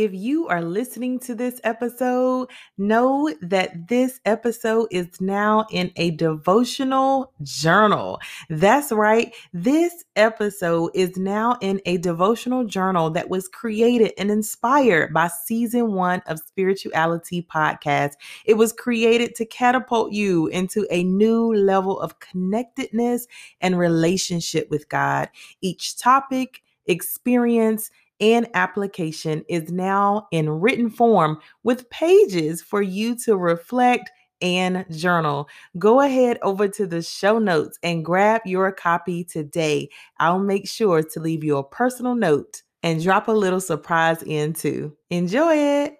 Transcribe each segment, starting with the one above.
If you are listening to this episode, know that this episode is now in a devotional journal. That's right. This episode is now in a devotional journal that was created and inspired by season one of Spirituality Podcast. It was created to catapult you into a new level of connectedness and relationship with God. Each topic, experience, and application is now in written form with pages for you to reflect and journal. Go ahead over to the show notes and grab your copy today. I'll make sure to leave you a personal note and drop a little surprise in too. Enjoy it.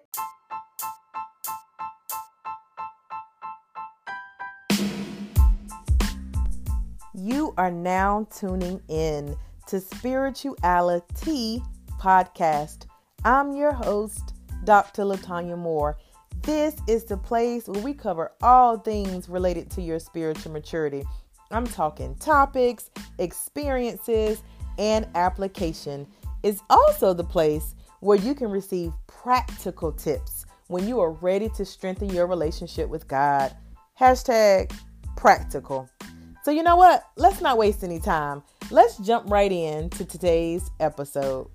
You are now tuning in to Spirituality podcast. I'm your host, Dr. Latanya Moore. This is the place where we cover all things related to your spiritual maturity. I'm talking topics, experiences, and application. It's also the place where you can receive practical tips when you are ready to strengthen your relationship with God. Hashtag practical. So, you know what? Let's not waste any time. Let's jump right into today's episode.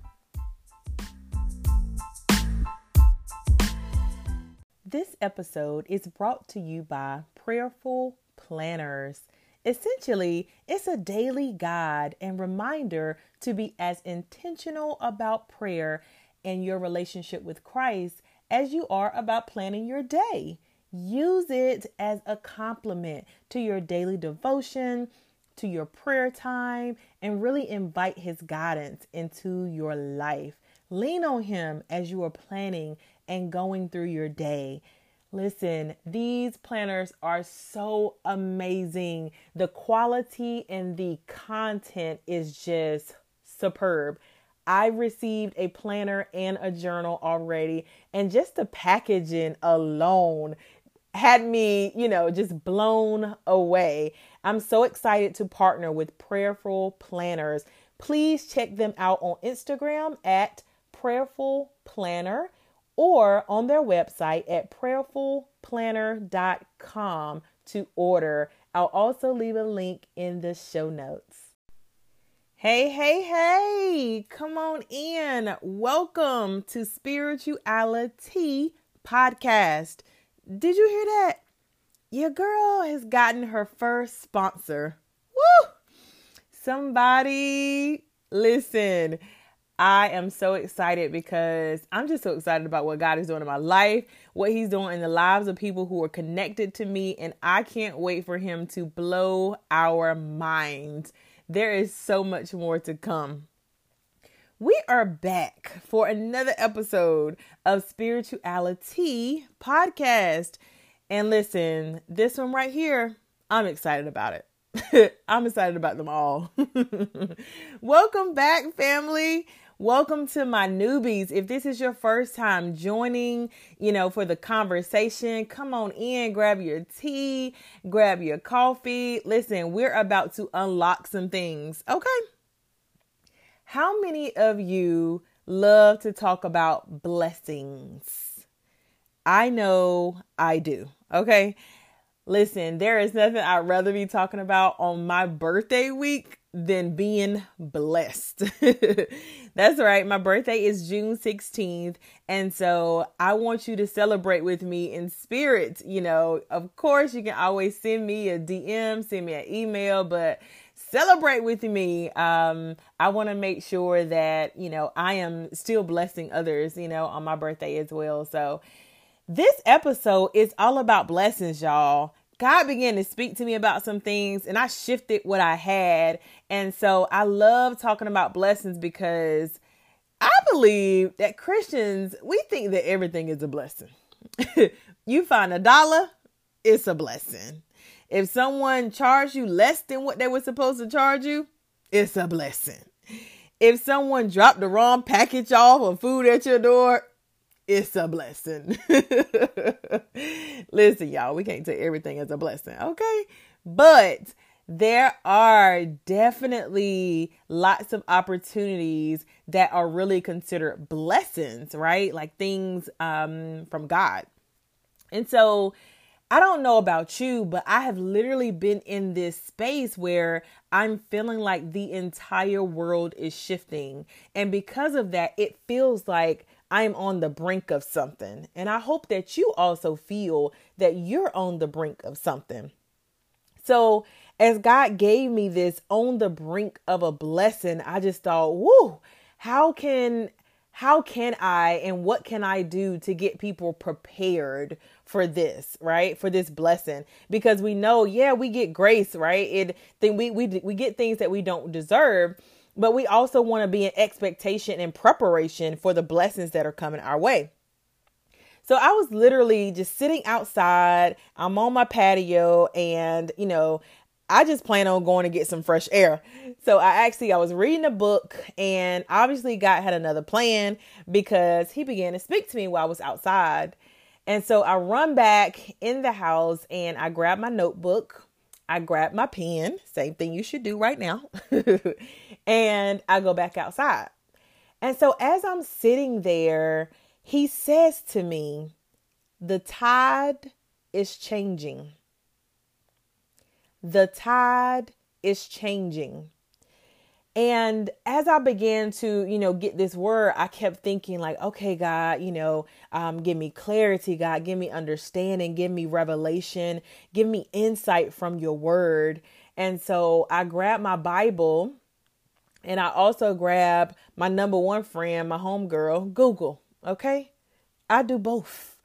This episode is brought to you by Prayerful Planners. Essentially, it's a daily guide and reminder to be as intentional about prayer and your relationship with Christ as you are about planning your day. Use it as a complement to your daily devotion, to your prayer time, and really invite His guidance into your life. Lean on Him as you are planning and going through your day. Listen, these planners are so amazing. The quality and the content is just superb. I received a planner and a journal already, and just the packaging alone had me, you know, just blown away. I'm so excited to partner with Prayerful Planners. Please check them out on Instagram at Prayerful Planner or on their website at prayerfulplanner.com to order. I'll also leave a link in the show notes. Hey, hey, hey, come on in. Welcome to Spirituality Podcast. Did you hear that? Your girl has gotten her first sponsor. Woo! Somebody, listen. I am so excited because I'm just so excited about what God is doing in my life, what He's doing in the lives of people who are connected to me, and I can't wait for Him to blow our minds. There is so much more to come. We are back for another episode of Spirituality Podcast. And listen, this one right here, I'm excited about it. I'm excited about them all. Welcome back, family. Welcome to my newbies. If this is your first time joining, you know, for the conversation, come on in, grab your tea, grab your coffee. Listen, we're about to unlock some things. Okay. How many of you love to talk about blessings? I know I do. Okay. Listen, there is nothing I'd rather be talking about on my birthday week than being blessed. That's right. My birthday is June 16th. And so I want you to celebrate with me in spirit. You know, of course, you can always send me a DM, send me an email, but celebrate with me. Um, I want to make sure that, you know, I am still blessing others, you know, on my birthday as well. So this episode is all about blessings, y'all. God began to speak to me about some things and I shifted what I had. And so I love talking about blessings because I believe that Christians, we think that everything is a blessing. you find a dollar, it's a blessing. If someone charged you less than what they were supposed to charge you, it's a blessing. If someone dropped the wrong package off of food at your door, it's a blessing. Listen, y'all, we can't take everything as a blessing, okay? But there are definitely lots of opportunities that are really considered blessings, right? Like things um, from God. And so I don't know about you, but I have literally been in this space where I'm feeling like the entire world is shifting. And because of that, it feels like I'm on the brink of something. And I hope that you also feel that you're on the brink of something. So, as God gave me this on the brink of a blessing, I just thought, whoo, how can how can I and what can I do to get people prepared for this, right? For this blessing. Because we know, yeah, we get grace, right? It then we we we get things that we don't deserve, but we also want to be in expectation and preparation for the blessings that are coming our way. So I was literally just sitting outside. I'm on my patio and, you know, I just plan on going to get some fresh air. So I actually I was reading a book and obviously God had another plan because he began to speak to me while I was outside. And so I run back in the house and I grab my notebook. I grab my pen, same thing you should do right now. and I go back outside. And so as I'm sitting there, he says to me, "The tide is changing." The tide is changing. And as I began to, you know, get this word, I kept thinking, like, okay, God, you know, um, give me clarity, God, give me understanding, give me revelation, give me insight from your word. And so I grabbed my Bible and I also grabbed my number one friend, my homegirl, Google. Okay. I do both.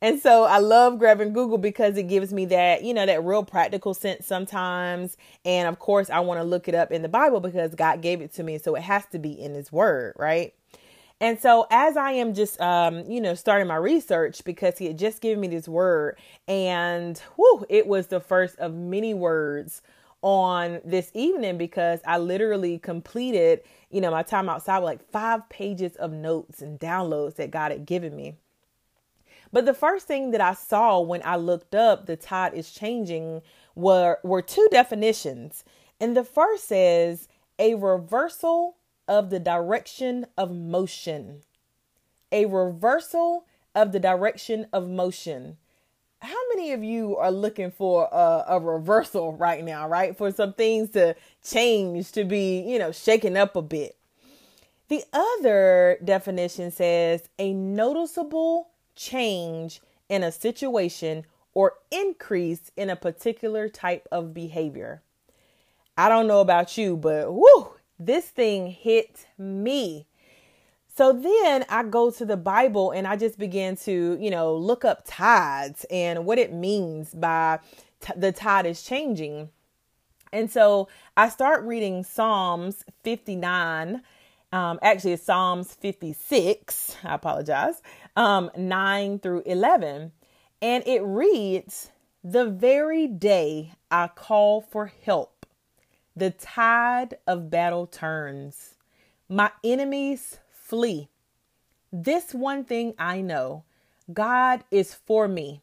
And so I love grabbing Google because it gives me that, you know, that real practical sense sometimes. And of course, I want to look it up in the Bible because God gave it to me. So it has to be in His Word, right? And so as I am just, um, you know, starting my research because He had just given me this word, and whew, it was the first of many words on this evening because I literally completed, you know, my time outside with like five pages of notes and downloads that God had given me. But the first thing that I saw when I looked up the tide is changing were were two definitions. And the first says a reversal of the direction of motion. A reversal of the direction of motion. How many of you are looking for a, a, reversal right now, right? For some things to change, to be, you know, shaken up a bit. The other definition says a noticeable change in a situation or increase in a particular type of behavior. I don't know about you, but whoo, this thing hit me. So then I go to the Bible and I just begin to, you know, look up tides and what it means by t- the tide is changing. And so I start reading Psalms 59 um, actually, it's Psalms 56. I apologize. Um, 9 through 11. And it reads, The very day I call for help, the tide of battle turns. My enemies flee. This one thing I know God is for me.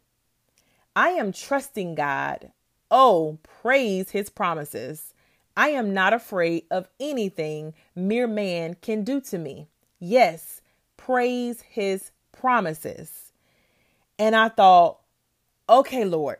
I am trusting God. Oh, praise his promises. I am not afraid of anything mere man can do to me. Yes, praise his promises. And I thought, okay, Lord,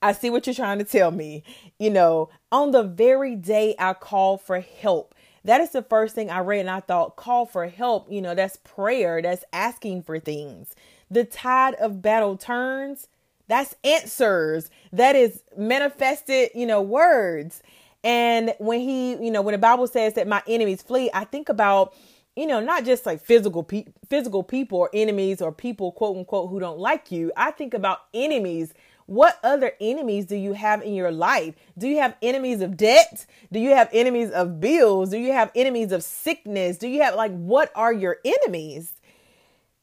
I see what you're trying to tell me. You know, on the very day I called for help, that is the first thing I read. And I thought, call for help, you know, that's prayer, that's asking for things. The tide of battle turns, that's answers, that is manifested, you know, words. And when he, you know, when the Bible says that my enemies flee, I think about, you know, not just like physical pe- physical people or enemies or people quote unquote who don't like you. I think about enemies. What other enemies do you have in your life? Do you have enemies of debt? Do you have enemies of bills? Do you have enemies of sickness? Do you have like what are your enemies?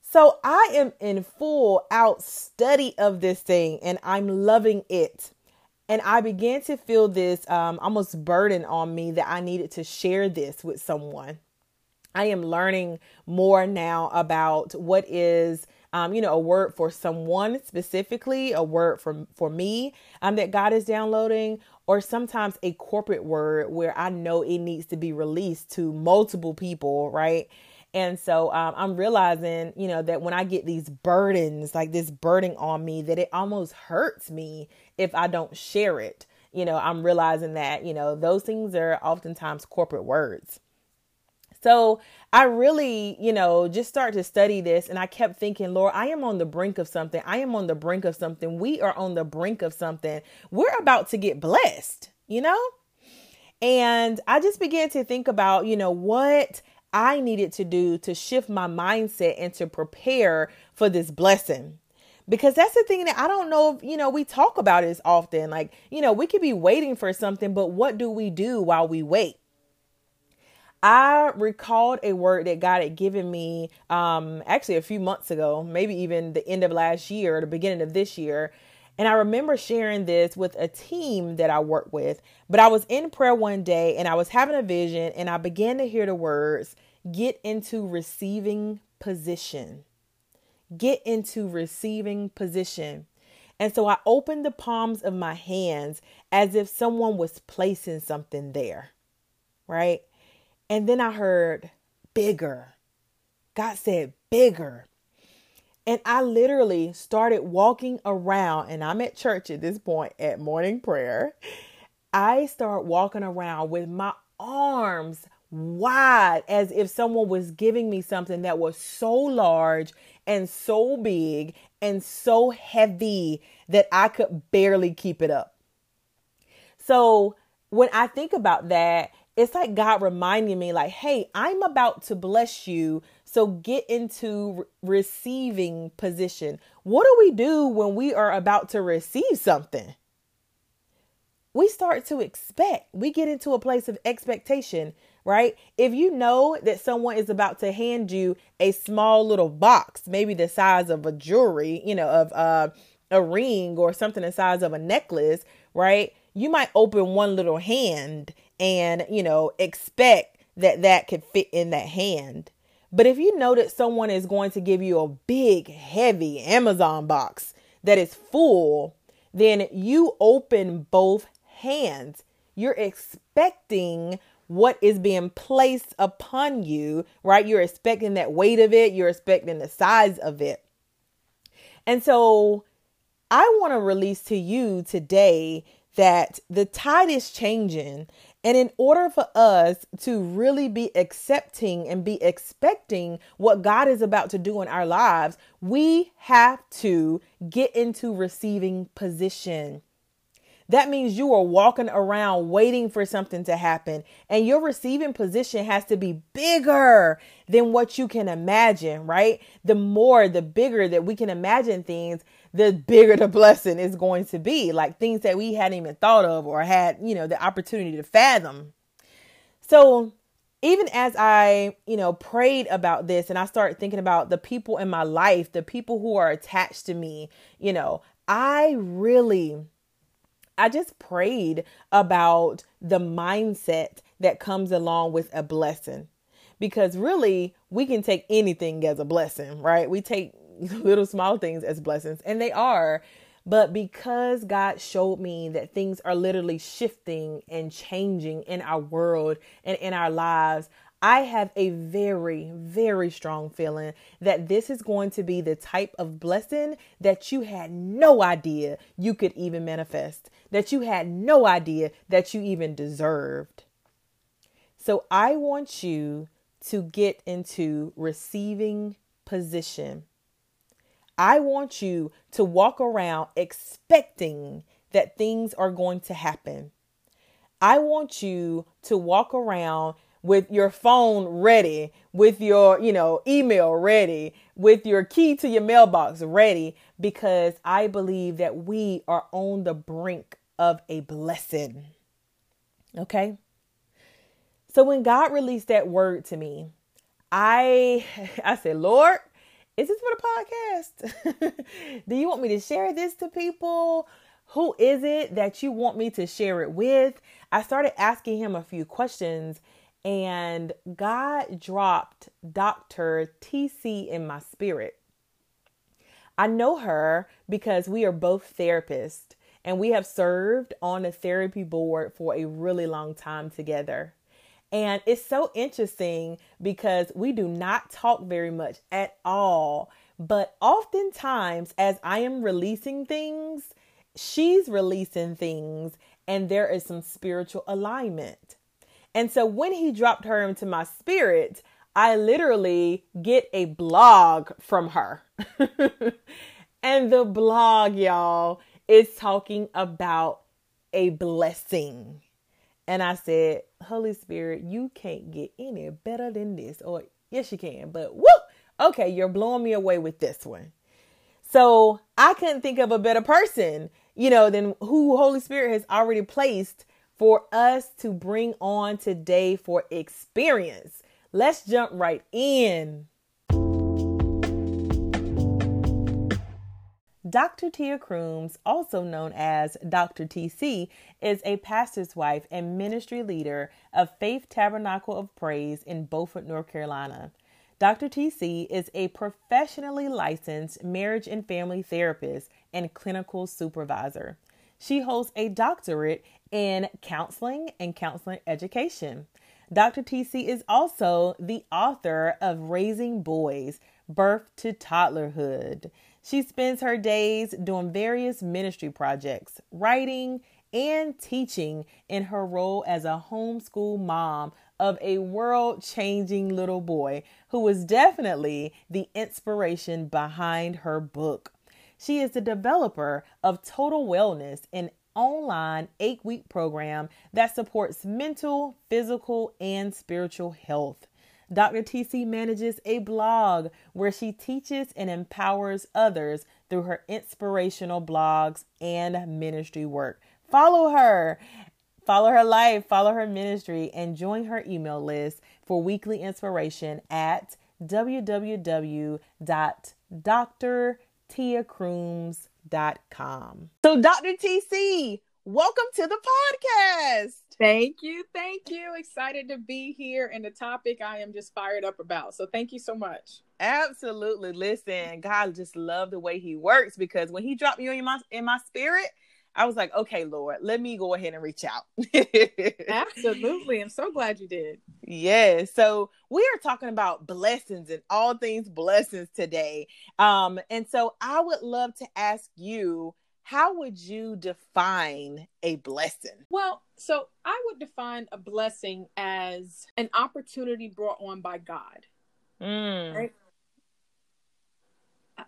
So I am in full out study of this thing and I'm loving it. And I began to feel this um, almost burden on me that I needed to share this with someone. I am learning more now about what is um, you know, a word for someone specifically, a word for for me um, that God is downloading, or sometimes a corporate word where I know it needs to be released to multiple people, right? And so um, I'm realizing, you know, that when I get these burdens, like this burden on me, that it almost hurts me if I don't share it. You know, I'm realizing that, you know, those things are oftentimes corporate words. So I really, you know, just start to study this and I kept thinking, Lord, I am on the brink of something. I am on the brink of something. We are on the brink of something. We're about to get blessed, you know? And I just began to think about, you know, what I needed to do to shift my mindset and to prepare for this blessing because that's the thing that I don't know if, you know, we talk about it often. Like, you know, we could be waiting for something, but what do we do while we wait? I recalled a word that God had given me um, actually a few months ago, maybe even the end of last year the beginning of this year. And I remember sharing this with a team that I work with. But I was in prayer one day and I was having a vision and I began to hear the words get into receiving position. Get into receiving position. And so I opened the palms of my hands as if someone was placing something there, right? And then I heard bigger. God said bigger. And I literally started walking around, and I'm at church at this point at morning prayer. I start walking around with my arms wide as if someone was giving me something that was so large and so big and so heavy that I could barely keep it up. So when I think about that, it's like God reminding me, like, hey, I'm about to bless you. So get into re- receiving position. What do we do when we are about to receive something? We start to expect. We get into a place of expectation, right? If you know that someone is about to hand you a small little box, maybe the size of a jewelry, you know, of uh, a ring or something the size of a necklace, right? You might open one little hand and, you know, expect that that could fit in that hand. But if you know that someone is going to give you a big, heavy Amazon box that is full, then you open both hands. You're expecting what is being placed upon you, right? You're expecting that weight of it, you're expecting the size of it. And so I want to release to you today that the tide is changing and in order for us to really be accepting and be expecting what God is about to do in our lives, we have to get into receiving position. That means you are walking around waiting for something to happen, and your receiving position has to be bigger than what you can imagine, right? The more, the bigger that we can imagine things, the bigger the blessing is going to be. Like things that we hadn't even thought of or had, you know, the opportunity to fathom. So, even as I, you know, prayed about this and I started thinking about the people in my life, the people who are attached to me, you know, I really I just prayed about the mindset that comes along with a blessing. Because really, we can take anything as a blessing, right? We take little small things as blessings, and they are. But because God showed me that things are literally shifting and changing in our world and in our lives, I have a very, very strong feeling that this is going to be the type of blessing that you had no idea you could even manifest, that you had no idea that you even deserved. So I want you to get into receiving position. I want you to walk around expecting that things are going to happen. I want you to walk around with your phone ready, with your, you know, email ready, with your key to your mailbox ready, because I believe that we are on the brink of a blessing. Okay? So when God released that word to me, I I said, "Lord, is this for the podcast? Do you want me to share this to people? Who is it that you want me to share it with?" I started asking him a few questions and God dropped Dr. TC in my spirit. I know her because we are both therapists and we have served on the therapy board for a really long time together. And it's so interesting because we do not talk very much at all. But oftentimes, as I am releasing things, she's releasing things, and there is some spiritual alignment. And so when he dropped her into my spirit, I literally get a blog from her. and the blog, y'all, is talking about a blessing. And I said, Holy Spirit, you can't get any better than this. Or, yes, you can, but whoo, okay, you're blowing me away with this one. So I couldn't think of a better person, you know, than who Holy Spirit has already placed for us to bring on today for experience. Let's jump right in. Dr. Tia Crooms, also known as Dr. TC, is a pastor's wife and ministry leader of Faith Tabernacle of Praise in Beaufort, North Carolina. Dr. TC is a professionally licensed marriage and family therapist and clinical supervisor. She holds a doctorate in counseling and counseling education. Dr. TC is also the author of Raising Boys Birth to Toddlerhood. She spends her days doing various ministry projects, writing, and teaching in her role as a homeschool mom of a world changing little boy who was definitely the inspiration behind her book. She is the developer of Total Wellness, an online eight week program that supports mental, physical, and spiritual health. Dr. TC manages a blog where she teaches and empowers others through her inspirational blogs and ministry work. Follow her. Follow her life, follow her ministry, and join her email list for weekly inspiration at www.drtiacrooms.com. So, Dr. TC, welcome to the podcast. Thank you. Thank you. Excited to be here and the topic I am just fired up about. So thank you so much. Absolutely. Listen, God just love the way he works because when he dropped you in my in my spirit, I was like, okay, Lord, let me go ahead and reach out. Absolutely. I'm so glad you did. Yeah. So we are talking about blessings and all things blessings today. Um, and so I would love to ask you how would you define a blessing? Well, so I would define a blessing as an opportunity brought on by God. Mm. Right?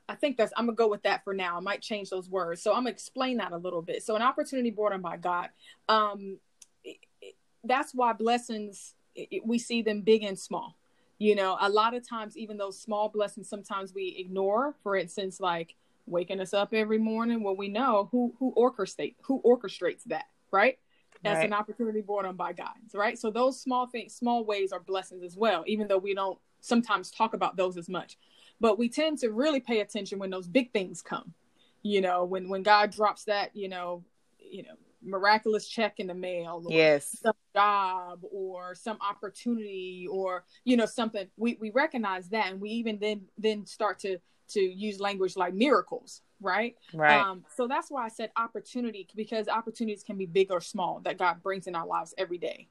I think that's I'm gonna go with that for now. I might change those words, so I'm gonna explain that a little bit. So, an opportunity brought on by God. Um, it, it, that's why blessings it, we see them big and small. You know, a lot of times, even those small blessings, sometimes we ignore. For instance, like waking us up every morning. Well, we know who who orchestrate who orchestrates that, right? That's right. an opportunity brought on by God, right? So those small things, small ways are blessings as well, even though we don't sometimes talk about those as much. But we tend to really pay attention when those big things come. You know, when when God drops that, you know, you know, miraculous check in the mail or yes. some job or some opportunity or you know something we we recognize that and we even then then start to to use language like miracles right right um, so that's why i said opportunity because opportunities can be big or small that god brings in our lives every day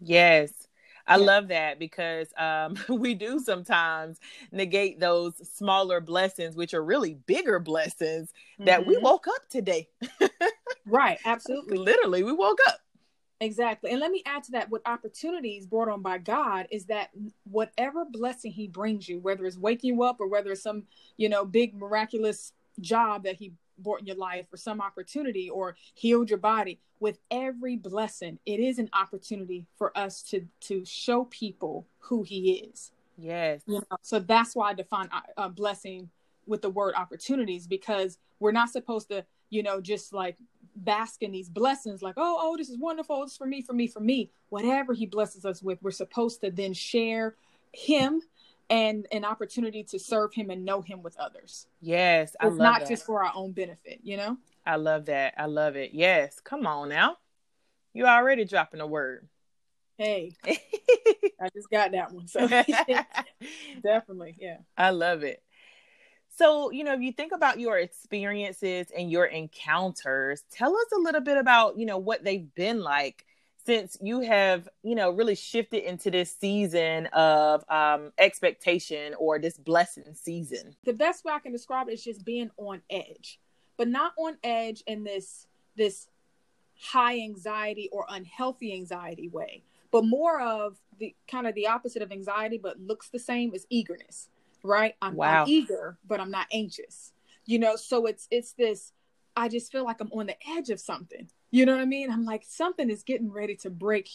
yes I yeah. love that because um, we do sometimes negate those smaller blessings, which are really bigger blessings mm-hmm. that we mm-hmm. woke up today. right, absolutely. Literally, we woke up. Exactly. And let me add to that what opportunities brought on by God is that whatever blessing he brings you, whether it's waking you up or whether it's some, you know, big miraculous job that he brought in your life or some opportunity or healed your body, with every blessing, it is an opportunity for us to to show people who he is. Yes. You know, so that's why I define a uh, blessing with the word opportunities because we're not supposed to, you know, just like bask in these blessings like oh oh this is wonderful. This is for me for me for me. Whatever he blesses us with we're supposed to then share him and an opportunity to serve him and know him with others. Yes I it's not that. just for our own benefit you know? I love that. I love it. Yes. Come on now. You already dropping a word. Hey, I just got that one. So. Definitely, yeah. I love it. So, you know, if you think about your experiences and your encounters, tell us a little bit about, you know, what they've been like since you have, you know, really shifted into this season of um, expectation or this blessing season. The best way I can describe it is just being on edge, but not on edge in this this high anxiety or unhealthy anxiety way, but more of the kind of the opposite of anxiety, but looks the same as eagerness right? I'm, wow. I'm eager, but I'm not anxious. You know, so it's it's this. I just feel like I'm on the edge of something. You know what I mean? I'm like something is getting ready to break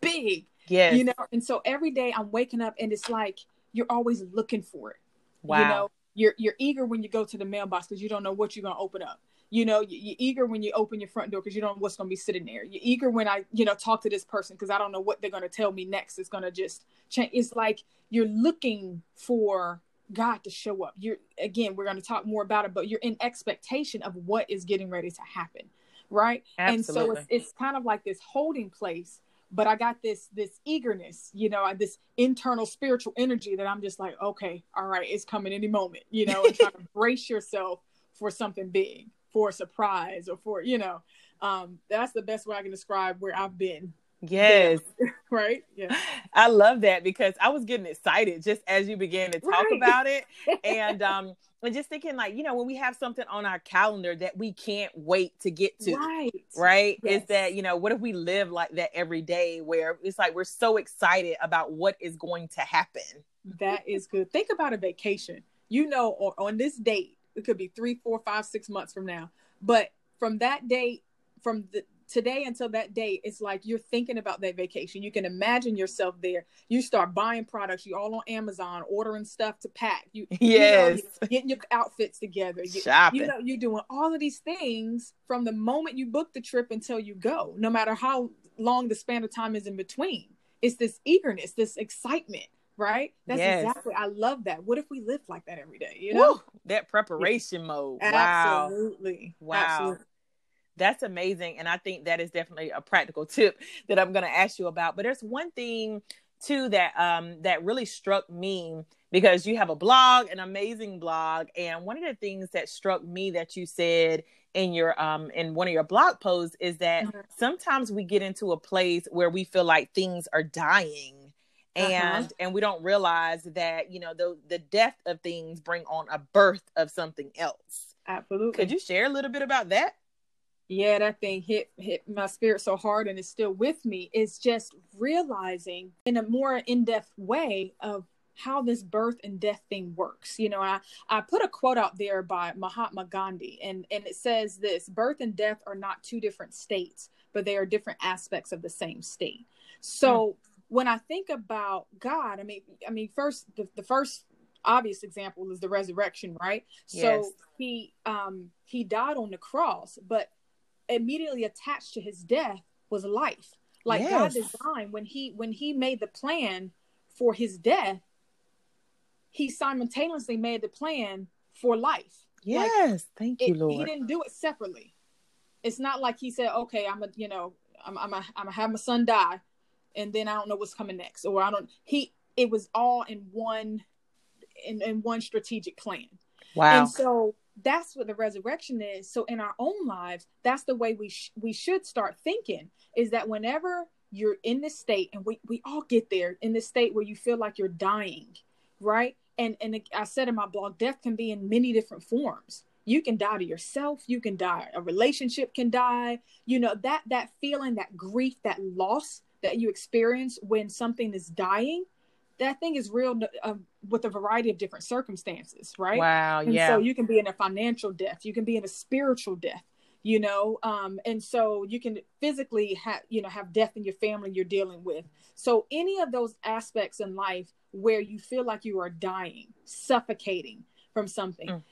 big. Yeah. You know, and so every day I'm waking up and it's like you're always looking for it. Wow. You know, you're you're eager when you go to the mailbox because you don't know what you're gonna open up. You know, you're eager when you open your front door because you don't know what's gonna be sitting there. You're eager when I, you know, talk to this person because I don't know what they're gonna tell me next. It's gonna just change. It's like you're looking for God to show up. You're again, we're going to talk more about it, but you're in expectation of what is getting ready to happen, right? Absolutely. And so it's, it's kind of like this holding place. But I got this this eagerness, you know, this internal spiritual energy that I'm just like, okay, all right, it's coming any moment, you know, and trying to brace yourself for something big, for a surprise, or for you know, um, that's the best way I can describe where I've been Yes. Right. Yeah. I love that because I was getting excited just as you began to talk right. about it. And um and just thinking like, you know, when we have something on our calendar that we can't wait to get to. Right. Right? Yes. Is that, you know, what if we live like that every day where it's like we're so excited about what is going to happen. That is good. Think about a vacation. You know, or on this date, it could be three, four, five, six months from now. But from that date, from the today until that day, it's like you're thinking about that vacation. You can imagine yourself there. You start buying products. You all on Amazon, ordering stuff to pack. You yes, you know, getting your outfits together. You, Shopping. You know, you're doing all of these things from the moment you book the trip until you go. No matter how long the span of time is in between, it's this eagerness, this excitement right? That's yes. exactly. I love that. What if we lived like that every day? You know, Woo, that preparation mode. Absolutely. Wow. Absolutely that's amazing. And I think that is definitely a practical tip that I'm going to ask you about. But there's one thing too that um that really struck me because you have a blog, an amazing blog, and one of the things that struck me that you said in your um in one of your blog posts is that mm-hmm. sometimes we get into a place where we feel like things are dying and uh-huh. and we don't realize that you know the the death of things bring on a birth of something else absolutely could you share a little bit about that yeah, that thing hit hit my spirit so hard and it's still with me. It's just realizing in a more in-depth way of how this birth and death thing works. You know, I, I put a quote out there by Mahatma Gandhi and, and it says this birth and death are not two different states, but they are different aspects of the same state. So mm. when I think about God, I mean I mean first the, the first obvious example is the resurrection, right? Yes. So he um he died on the cross, but immediately attached to his death was life. Like yes. God designed when he when he made the plan for his death, he simultaneously made the plan for life. Yes, like, thank you, it, Lord. He didn't do it separately. It's not like he said, "Okay, I'm a, you know, I'm, I'm, a, I'm gonna have my son die, and then I don't know what's coming next," or I don't. He, it was all in one, in, in one strategic plan. Wow. And so that's what the resurrection is. So in our own lives that's the way we sh- we should start thinking is that whenever you're in this state and we, we all get there in this state where you feel like you're dying right? And and i said in my blog death can be in many different forms. You can die to yourself you can die a relationship can die. You know that that feeling that grief that loss that you experience when something is dying that thing is real uh, with a variety of different circumstances, right? Wow, and yeah. So you can be in a financial death, you can be in a spiritual death, you know, um, and so you can physically have, you know, have death in your family you're dealing with. So any of those aspects in life where you feel like you are dying, suffocating from something. Mm.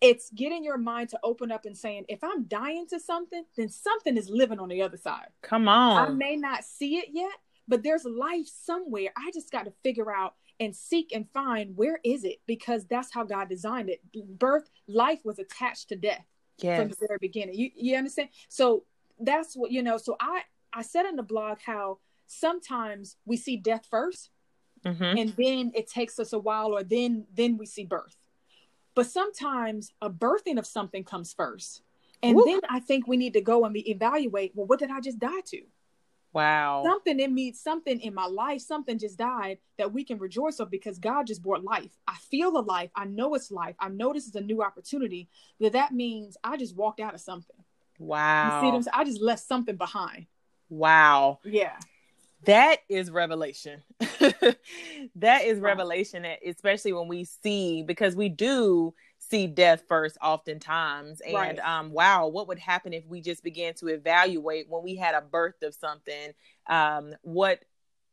It's getting your mind to open up and saying, if I'm dying to something, then something is living on the other side. Come on. I may not see it yet, but there's life somewhere. I just got to figure out and seek and find where is it because that's how God designed it. Birth, life was attached to death yes. from the very beginning. You you understand? So that's what you know. So I I said in the blog how sometimes we see death 1st Mm-hmm. and then it takes us a while or then then we see birth but sometimes a birthing of something comes first and Woo. then i think we need to go and evaluate well what did i just die to Wow. something in me something in my life something just died that we can rejoice of because god just brought life i feel the life i know it's life i know this is a new opportunity that that means i just walked out of something you see Wow. Saying? i just left something behind Wow. yeah That is revelation. that is revelation, especially when we see, because we do see death first oftentimes. And Right. um, wow, what would happen if we just began to evaluate when we had a birth of something? Um, what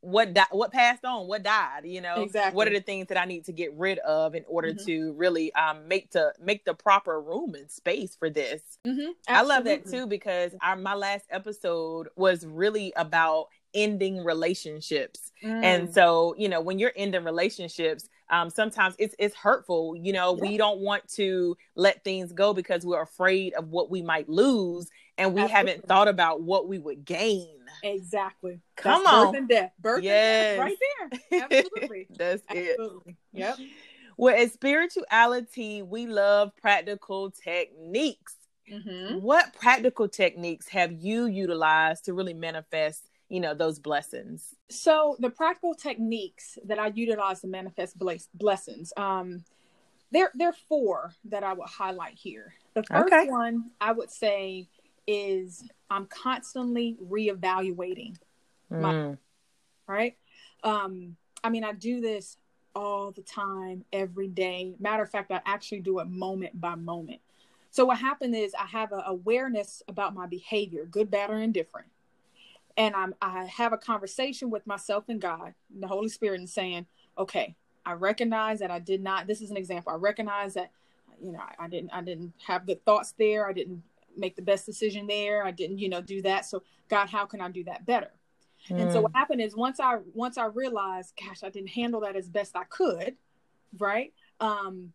what di- what passed on what died you know Exactly. what are the things that i need to get rid of in order Mhm. to really um make to make the proper room and space for this mm-hmm. I love that too because our my last episode was really about ending relationships. Mm. And so, you know, when you're ending relationships, um, sometimes it's it's hurtful. You know, we don't want to let things go because we're afraid of what we might lose, and we haven't thought about what we would gain. exactly Come That's on. birth and death birth Yes. and death right there absolutely That's it. yep Well, at spirituality, we love practical techniques. mm-hmm. What practical techniques have you utilized to really manifest, you know, those blessings? So the practical techniques that I utilize to manifest bless- blessings, um, there there are four that I would highlight here. The first Okay. one I would say is I'm constantly reevaluating, My- Mm, right? Um, I mean, I do this all the time, every day. Matter of fact, I actually do it moment by moment. So what happened is I have an awareness about my behavior, good, bad, or indifferent. And I'm I have a conversation with myself and God, and the Holy Spirit, and saying, okay, I recognize that I did not. This is an example. I recognize that, you know, I, I didn't I didn't have good thoughts there. I didn't make the best decision there. I didn't, you know, do that. So God, how can I do that better? And so mm, what happened is once I once I realized, gosh, I didn't handle that as best I could, right? Um,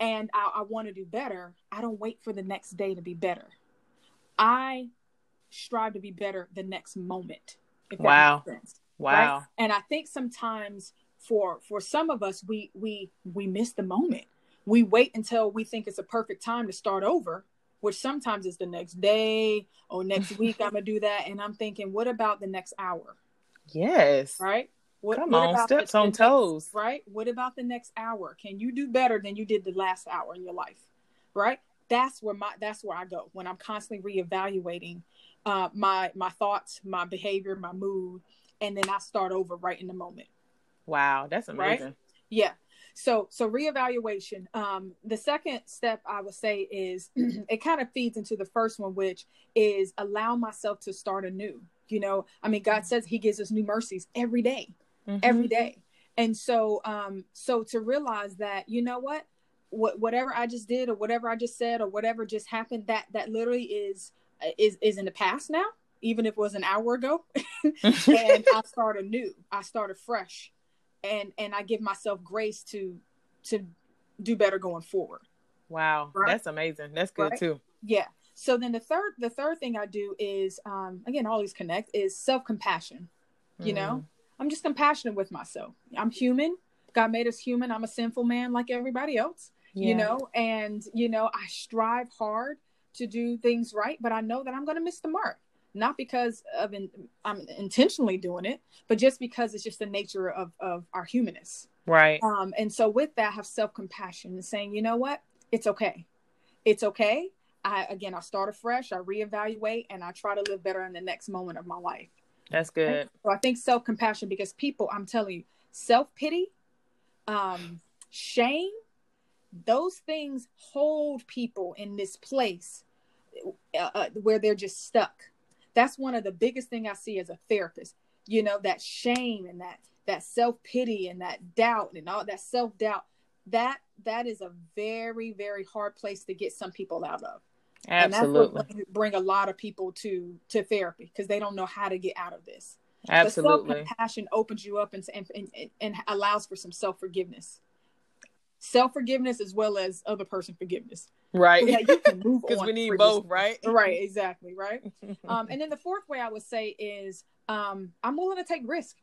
and I, I want to do better. I don't wait for the next day to be better. I strive to be better the next moment. If that Wow. makes sense. wow. Right? And I think sometimes for for some of us, we we we miss the moment. We wait until we think it's a perfect time to start over, which sometimes is the next day or next week. I'm gonna do that, and I'm thinking, what about the next hour? Yes. Right? What, Come what on, about steps the- on the next- toes. right? What about the next hour? Can you do better than you did the last hour in your life? Right? That's where my that's where I go when I'm constantly reevaluating uh, my my thoughts, my behavior, my mood, and then I start over right in the moment. Wow, that's Right? amazing. Yeah. So so reevaluation. Um, the second step I would say is it kind of feeds into the first one, which is allow myself to start anew. You know, I mean, God says He gives us new mercies every day Mhm. every day. And so, um, so to realize that, you know what, what, whatever I just did or whatever I just said or whatever just happened, that, that literally is, is, is in the past now, even if it was an hour ago. and I start anew. I start afresh and, and I give myself grace to, to do better going forward. wow, Right? that's amazing. That's good Right? too. Yeah. So then the third, the third thing I do is, um, again, all these connect is self-compassion. You know, I'm just compassionate with myself. I'm human. God made us human. I'm a sinful man like everybody else, Yeah. you know, and, you know, I strive hard to do things right, but I know that I'm going to miss the mark. Not because of in, I'm intentionally doing it, but just because it's just the nature of, of our humanness. right. Um, and so with that, have self compassion and saying, you know what, it's okay, it's okay. I again, I start afresh, I reevaluate, and I try to live better in the next moment of my life. That's good. So I think self compassion because people, I'm telling you, self pity, um, shame, those things hold people in this place uh, uh, where they're just stuck. That's one of the biggest thing I see as a therapist. You know that shame and that that self pity and that doubt and all that self doubt. That that is a very very hard place to get some people out of. And Absolutely. that's what bring, bring a lot of people to to therapy because they don't know how to get out of this. Absolutely. Self compassion opens you up and, and and and allows for some self forgiveness. Self forgiveness as well as other person forgiveness. Right. So you can move Because we need both, right? Right, exactly, right. Um, and then the fourth way I would say is um, I'm willing to take risk.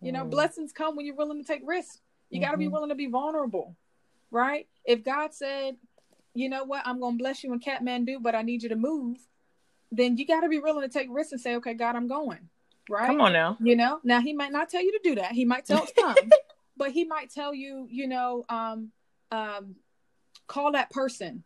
You know, Mm. blessings come when you're willing to take risk. You got to be willing to be vulnerable, right? If God said, you know what, I'm going to bless you in Kathmandu, but I need you to move, then you got to be willing to take risks and say, okay, God, I'm going, right? Come on now. You know, now he might not tell you to do that. He might tell some, but he might tell you, you know, um, um, call that person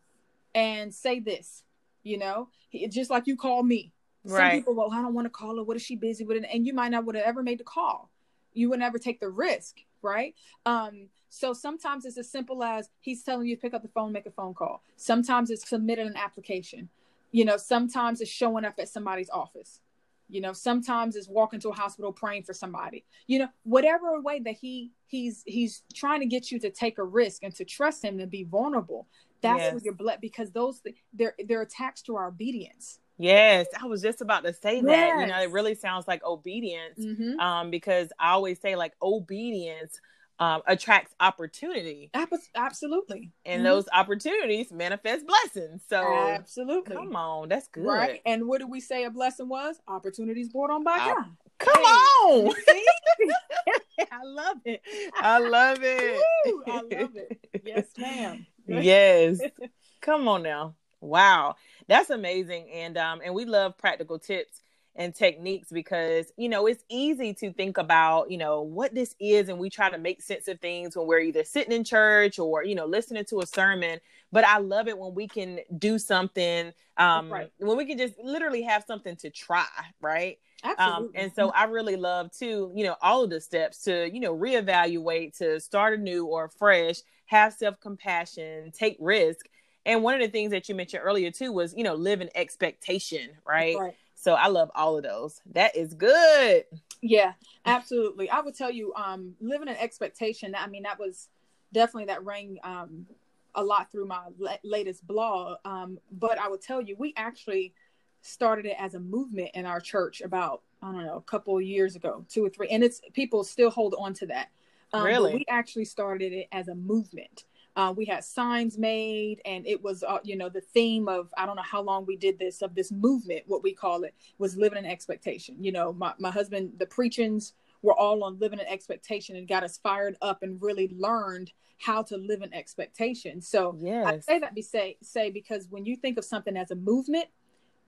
and say this. You know, He- just like you call me. Some Right. people, well, I don't want to call her. What is she busy with? And you might not would have ever made the call. You would never take the risk, right? Um, so sometimes it's as simple as he's telling you to pick up the phone, make a phone call. Sometimes it's submitting an application. You know, sometimes it's showing up at somebody's office. You know, sometimes it's walking to a hospital praying for somebody. You know, whatever way that he he's he's trying to get you to take a risk and to trust him and be vulnerable. That's Yes. where you're blessed because those th- they're they're attached to our obedience. Yes, I was just about to say that. You know, it really sounds like obedience. Mm-hmm. Um, because I always say like obedience um attracts opportunity. Absolutely. And Mhm. those opportunities manifest blessings. So absolutely come on, that's good. right. And what did we say a blessing was? Opportunities brought on by God. Come Hey. on. See? I love it. I love it. Woo, I love it. Yes, ma'am. yes. Come on now. Wow. That's amazing. And um and we love practical tips and techniques because you know it's easy to think about you know what this is and we try to make sense of things when we're either sitting in church or you know listening to a sermon but i love it when we can do something um Right. when we can just literally have something to try right um, Absolutely. and so I really love too, you know, all of the steps to, you know, reevaluate, to start anew or fresh, have self compassion, take risk. And one of the things that you mentioned earlier too was, you know, live in expectation, right? Right. So I love all of those. That is good. Yeah, absolutely. I would tell you, um, living in expectation. I mean, that was definitely that rang um, a lot through my la- latest blog. Um, but I would tell you, we actually started it as a movement in our church about I don't know a couple of years ago, two or three, and it's people still hold on to that. Um, Really? we actually started it as a movement. Uh, we had signs made, and it was, uh, you know, the theme of I don't know how long we did this of this movement. What we call it was living in expectation. You know, my my husband, the preachings were all on living in expectation, and got us fired up, and really learned how to live in expectation. So I Yes. say that be say say because when you think of something as a movement,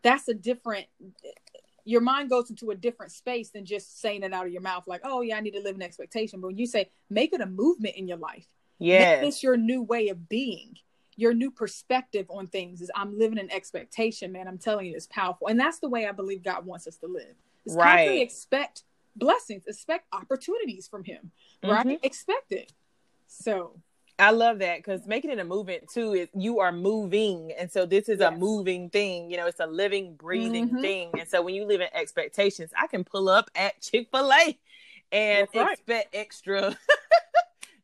that's a different. Your mind goes into a different space than just saying it out of your mouth, like, "Oh yeah, I need to live in expectation." But when you say make it a movement in your life, Yes. this your new way of being, your new perspective on things is I'm living in expectation, man. I'm telling you, it's powerful, and that's the way I believe God wants us to live. Constantly Right. expect blessings, expect opportunities from Him, right? Mhm. Expect it. So I love that because making it a movement too is you are moving. And so this is a moving thing. You know, it's a living, breathing Mhm. thing. And so when you live in expectations, I can pull up at Chick fil A and right. expect extra.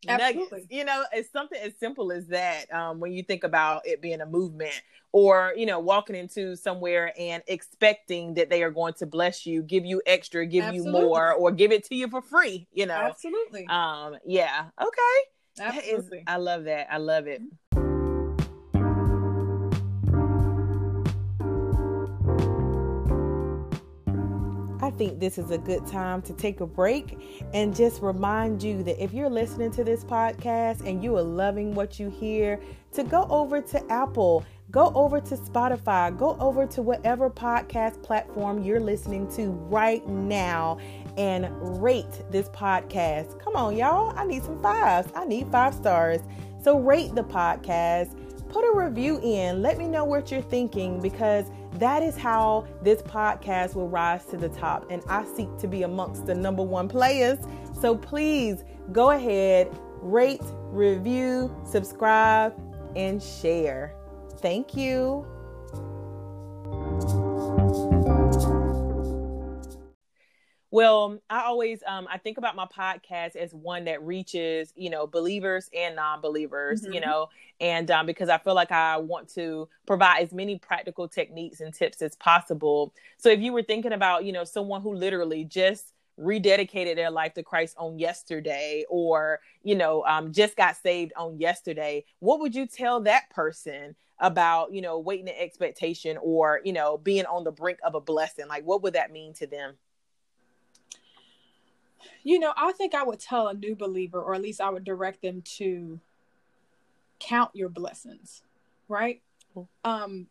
Absolutely. nuggets. You know, it's something as simple as that. Um, when you think about it being a movement, or you know, walking into somewhere and expecting that they are going to bless you, give you extra, give you more, or give it to you for free. You know, absolutely, um, yeah, okay, that is- absolutely. I love that. I love it. Think this is a good time to take a break and just remind you that if you're listening to this podcast and you are loving what you hear, to go over to Apple, go over to Spotify, go over to whatever podcast platform you're listening to right now and rate this podcast. Come on, y'all. I need some fives. I need five stars. So rate the podcast put a review in. Let me know what you're thinking because that is how this podcast will rise to the top. And I seek to be amongst the number one players. So please go ahead, rate, review, subscribe, and share. Thank you. Well, I always um I think about my podcast as one that reaches, you know, believers and non-believers, you Mhm. know, and um because I feel like I want to provide as many practical techniques and tips as possible. So if you were thinking about, you know, someone who literally just rededicated their life to Christ on yesterday or, you know, um, just got saved on yesterday, what would you tell that person about, you know, waiting the expectation or, you know, being on the brink of a blessing? Like, what would that mean to them? You know, I think I would tell a new believer, or at least I would direct them to count your blessings, right? Um,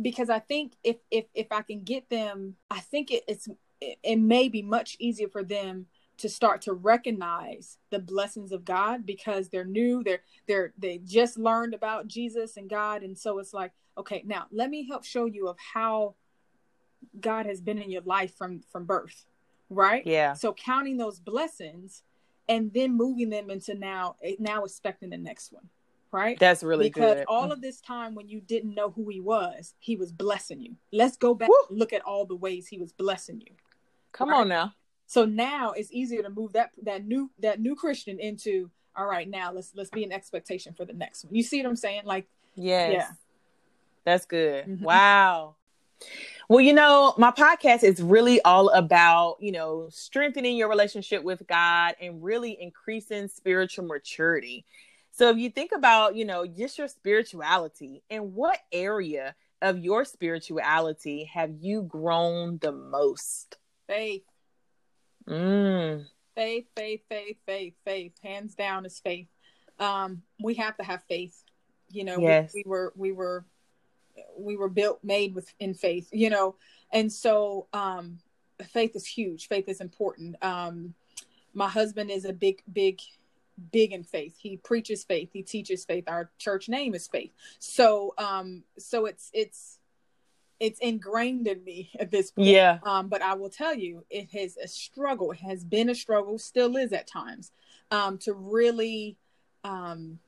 because I think if if if I can get them, I think it, it's it, it may be much easier for them to start to recognize the blessings of God because they're new, they're they're they just learned about Jesus and God, and so it's like, okay, now let me help show you of how God has been in your life from from birth, right? Yeah. So counting those blessings and then moving them into now now expecting the next one right? That's really because good. all of this time when you didn't know who he was he was blessing you. Let's go back look at all the ways he was blessing you. Come right? on now. So now it's easier to move that that new that new christian into all right now let's let's be an expectation for the next one. You see what i'm saying? Like yes. yeah. That's good. Mm-hmm. wow well, you know, my podcast is really all about, you know, strengthening your relationship with God and really increasing spiritual maturity. So if you think about, you know, just your spirituality and what area of your spirituality have you grown the most? Faith. Mm. Faith, faith, faith, faith, faith. Hands down is faith. Um, we have to have faith. You know, yes. we, we were we were we were built made with in faith you know? And so um faith is huge. Faith is important. Um my husband is a big big big in faith. He preaches faith. He teaches faith. Our church name is faith. So um so it's it's it's ingrained in me at this point. Yeah. Um but i will tell you it has a struggle. It has been a struggle still is at times um to really um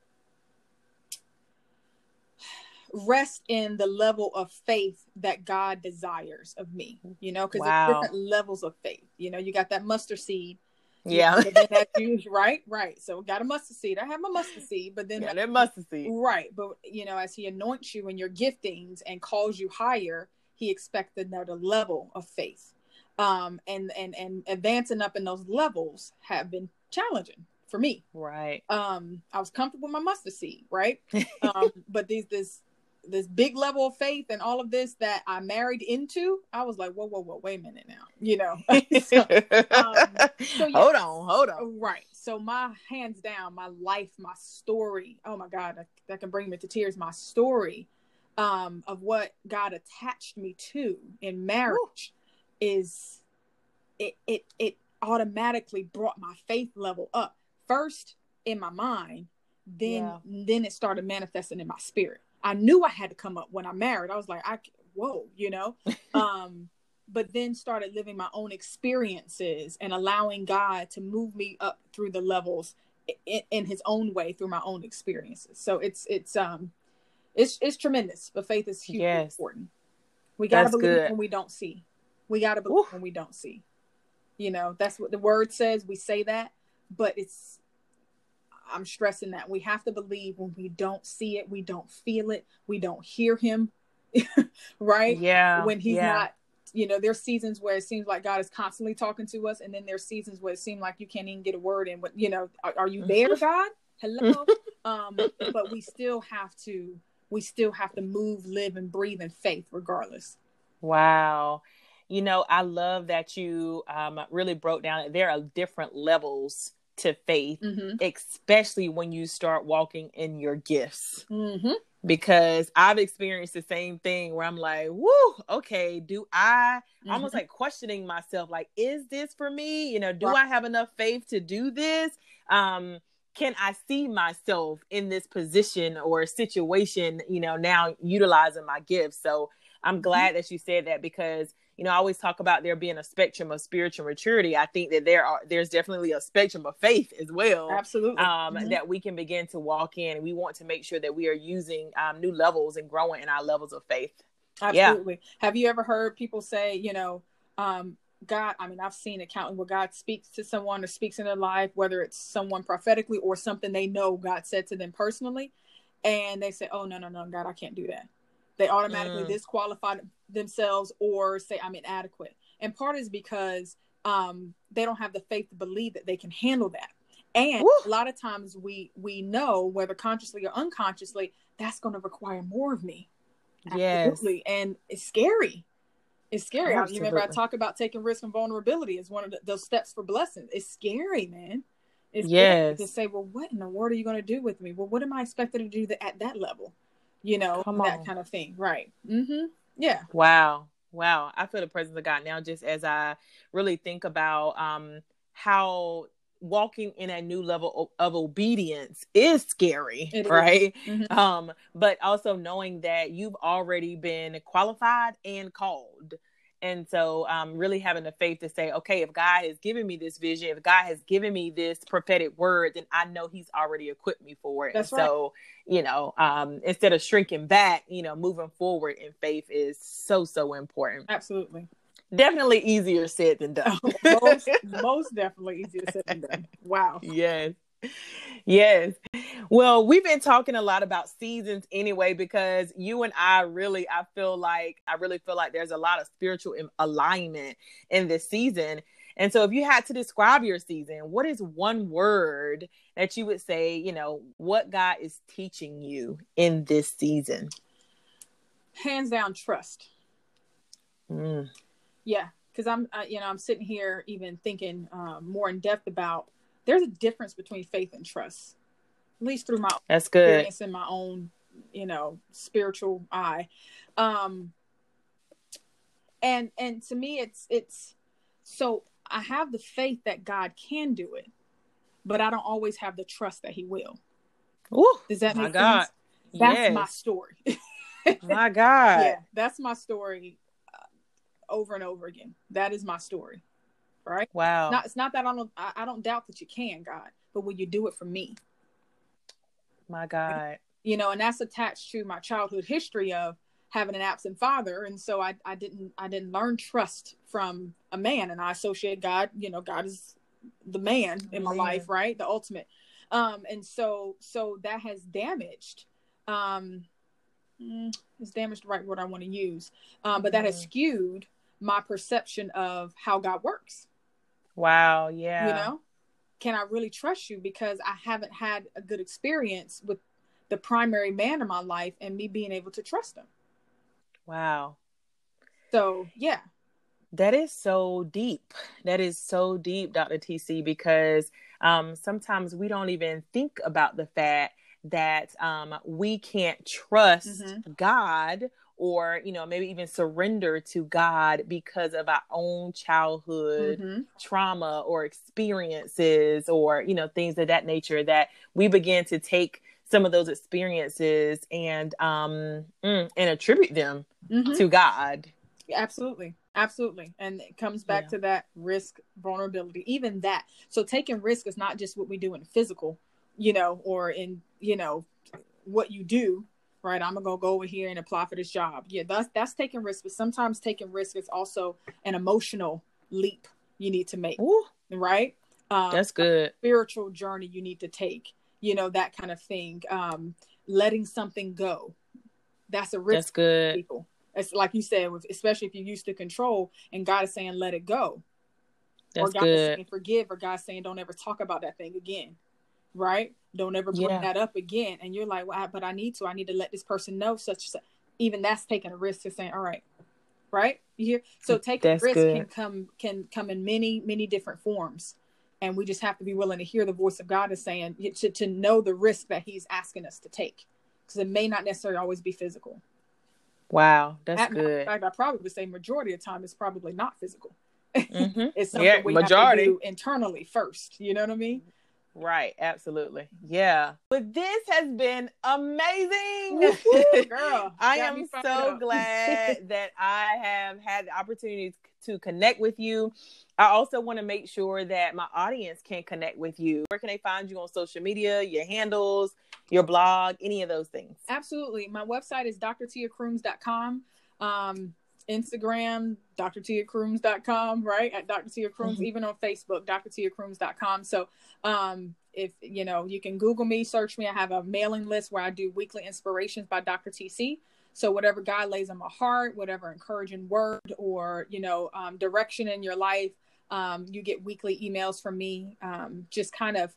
rest in the level of faith that God desires of me, you know, because wow. there's different levels of faith. You know, you got that mustard seed. Yeah. You right, right. So got a mustard seed. I have my mustard seed, but then that mustard seed. Right. But you know, as he anoints you in your giftings and calls you higher, he expects another level of faith. Um, and and and advancing up in those levels have been challenging for me. Right. Um, I was comfortable with my mustard seed, right? um, but these this this big level of faith and all of this that I married into, I was like, whoa, whoa, whoa, wait a minute now, you know. so, um, so hold on, hold on. Right. So my hands down, my life, my story. Oh my God, that, that can bring me to tears. My story um, of what God attached me to in marriage Ooh. is it it it automatically brought my faith level up first in my mind, then yeah. then it started manifesting in my spirit. I knew I had to come up when I married. I was like, I whoa, you know. um, but then started living my own experiences and allowing God to move me up through the levels in, in His own way through my own experiences. So it's it's um it's it's tremendous. But faith is hugely yes. important. We gotta that's believe good. when we don't see. We gotta believe Oof. when we don't see. You know, that's what the word says. We say that, but it's I'm stressing that we have to believe when we don't see it, we don't feel it, we don't hear him, right? Yeah. When he's yeah. not, you know, there's seasons where it seems like God is constantly talking to us, and then there's seasons where it seems like you can't even get a word in. But you know, are, are you there, God? Hello. um, but we still have to, we still have to move, live, and breathe in faith, regardless. Wow. You know, I love that you um, really broke down. There are different levels to faith, mm-hmm. especially when you start walking in your gifts. Mm-hmm. Because I've experienced the same thing where I'm like, whoo, okay, do I mm-hmm. almost like questioning myself, like, is this for me? You know, do right. I have enough faith to do this? Um, can I see myself in this position or situation, you know, now utilizing my gifts? So I'm mm-hmm. glad that you said that because you know, I always talk about there being a spectrum of spiritual maturity. I think that there are there's definitely a spectrum of faith as well. Absolutely. Um, mm-hmm. that we can begin to walk in and we want to make sure that we are using um, new levels and growing in our levels of faith. Absolutely. Yeah. Have you ever heard people say, you know, um, God, I mean, I've seen accounting where God speaks to someone or speaks in their life, whether it's someone prophetically or something they know God said to them personally, and they say, Oh no, no, no, God, I can't do that they automatically mm. disqualify themselves or say I'm inadequate. And part is because um, they don't have the faith to believe that they can handle that. And Woo. a lot of times we we know whether consciously or unconsciously that's going to require more of me. Yes. Absolutely. And it's scary. It's scary. You remember I talk about taking risk and vulnerability as one of the, those steps for blessings. It's scary, man. It's Yes. scary to say, well, what in the world are you going to do with me? Well, what am I expected to do that, at that level? You know, Come that on. kind of thing. Right. Mm-hmm. Yeah. Wow. Wow. I feel the presence of God now just as I really think about um how walking in a new level of, of obedience is scary, It is. right? Mhm. Um, but also knowing that you've already been qualified and called. And so um really having the faith to say, okay, if God has given me this vision, if God has given me this prophetic word, then I know he's already equipped me for it. That's and so, you know, um instead of shrinking back, you know, moving forward in faith is so, so important. Absolutely. Definitely easier said than done. most, most definitely easier said than done. Wow. yes. Yes. Well, we've been talking a lot about seasons anyway because you and I really I feel like I really feel like there's a lot of spiritual alignment in this season. And so if you had to describe your season, what is one word that you would say, you know, what God is teaching you in this season? Hands down, trust. Mm, Yeah, because I'm, uh, you know, I'm sitting here even thinking um, more in depth about. There's a difference between faith and trust, at least through my that's good. experience in my own, you know, spiritual eye. Um, and and to me, it's it's so I have the faith that God can do it, but I don't always have the trust that He will. Ooh, Does that my make God. sense? That's yes. my story. my God. yeah, that's my story uh, over and over again. That is my story, right? Wow. Not it's not that I don't I, I don't doubt that you can, God, but will you do it for me? my God. You know, and that's attached to my childhood history of having an absent father, and so I I didn't I didn't learn trust from a man, and I associate God. You know, God is the man in my life, right? The ultimate. Um, and so so that has damaged. Um, mm, is damaged the right word I want to use, um, but that has Mhm. skewed my perception of how God works. Wow. Yeah. you know can i really trust you because i haven't had a good experience with the primary man in my life and me being able to trust him Wow. so yeah That is so deep. That is so deep, Dr. TC, because um, sometimes we don't even think about the fact that um, we can't trust Mhm. God or, you know, maybe even surrender to God because of our own childhood Mhm. trauma or experiences or, you know, things of that nature that we begin to take some of those experiences and um mm, and attribute them Mhm. to God. absolutely absolutely and it comes back Yeah. to that risk vulnerability even that so taking risk is not just what we do in physical you know or in you know what you do right i'm gonna go over here and apply for this job. Yeah that's that's taking risk but sometimes taking risk is also an emotional leap you need to make Ooh, right? Um, that's good. spiritual journey you need to take you know that kind of thing. Um letting something go. That's a risk That's for good. people. It's like you said with, especially if you're used to control and god is saying let it go. Or That's god is good. saying forgive or god saying don't ever talk about that thing again right don't ever bring Yeah. that up again and you're like well I, but i need to i need to let this person know such such even that's taking a risk to saying all right right you hear so taking That's risk good. can come can come in many many different forms and we just have to be willing to hear the voice of god is saying to, to know the risk that he's asking us to take because it may not necessarily always be physical Wow, that's At- good. fact, I probably would say majority of time it's probably not physical. hmm It's something Yeah, we majority. have to do internally first. You know what I mean? Right, absolutely. Yeah. But this has been amazing. Girl, I am so glad that I have had the opportunity to connect with you. I also want to make sure that my audience can connect with you. Where can they find you on social media, your handles, your blog, any of those things? Absolutely. My website is drtiacrooms.com. Um, Instagram, drtiacrooms.com, right? At Dr. Tia Crooms, Mhm. even on Facebook, drtiacrooms.com. So um, if, you know, you can Google me, search me. I have a mailing list where I do weekly inspirations by Dr. TC. So whatever God lays on my heart, whatever encouraging word or, you know, um, direction in your life, Um, you get weekly emails from me, um, just kind of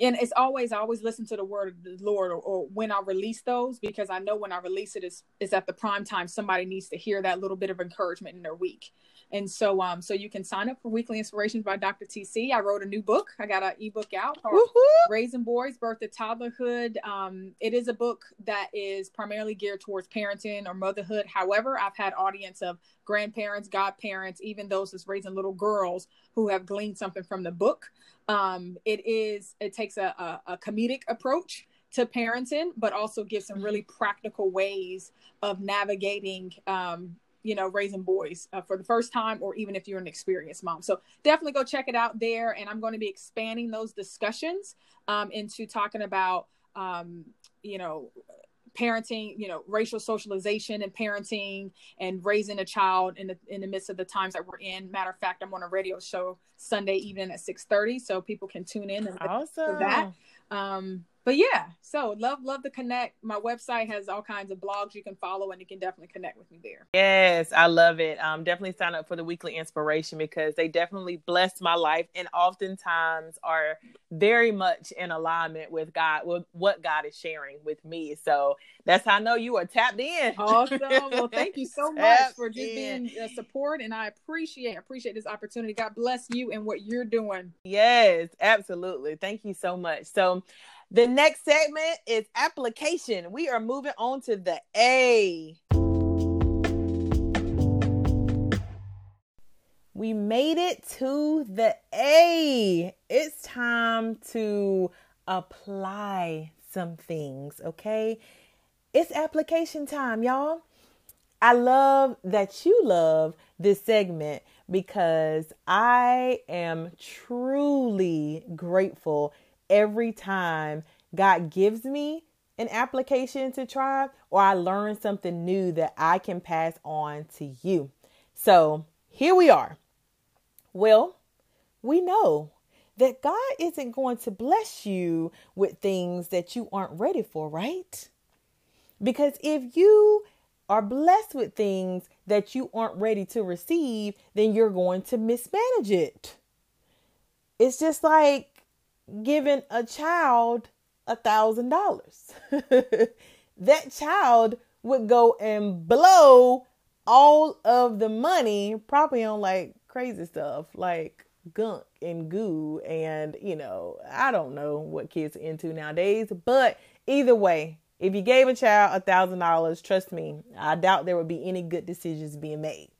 and it's always I always listen to the word of the Lord or, or, when I release those because I know when I release it is is at the prime time somebody needs to hear that little bit of encouragement in their week. And so um so you can sign up for weekly inspirations by Dr. TC. I wrote a new book. I got an ebook out called Raising Boys, Birth to Toddlerhood. Um it is a book that is primarily geared towards parenting or motherhood. However, I've had audience of grandparents, godparents, even those that's raising little girls who have gleaned something from the book. Um, it is it takes a, a, a comedic approach to parenting, but also gives some really practical ways of navigating, um, you know, raising boys uh, for the first time, or even if you're an experienced mom. So definitely go check it out there. And I'm going to be expanding those discussions um, into talking about, um, you know, parenting, you know, racial socialization and parenting and raising a child in the in the midst of the times that we're in. Matter of fact, I'm on a radio show Sunday evening at 6:30, so people can tune in and awesome. that. Um, but yeah, so love love to connect. My website has all kinds of blogs you can follow, and you can definitely connect with me there. Yes, I love it. Um, definitely sign up for the weekly inspiration because they definitely bless my life, and oftentimes are very much in alignment with God, with what God is sharing with me. So that's how I know you are tapped in. Awesome. Well, thank you so much for just in. being a support, and I appreciate appreciate this opportunity. God bless you and what you're doing. Yes, absolutely. Thank you so much. So. The next segment is application. We are moving on to the A. We made it to the A. It's time to apply some things, okay? It's application time, y'all. I love that you love this segment because I am truly grateful every time God gives me an application to try or I learn something new that I can pass on to you. So here we are. Well, we know that God isn't going to bless you with things that you aren't ready for, right? Because if you are blessed with things that you aren't ready to receive, then you're going to mismanage it. It's just like giving a child a thousand dollars. That child would go and blow all of the money, probably on like crazy stuff like gunk and goo and you know i don't know what kids are into nowadays but either way if you gave a child a thousand dollars trust me i doubt there would be any good decisions being made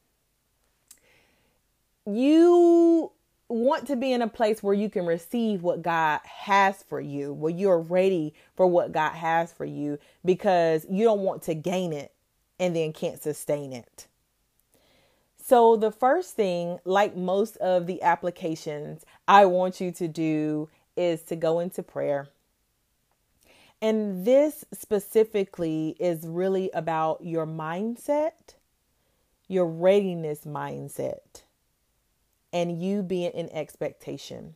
you want to be in a place where you can receive what God has for you, where you're ready for what God has for you because you don't want to gain it and then can't sustain it. So, the first thing, like most of the applications, I want you to do is to go into prayer. And this specifically is really about your mindset, your readiness mindset and you being in expectation.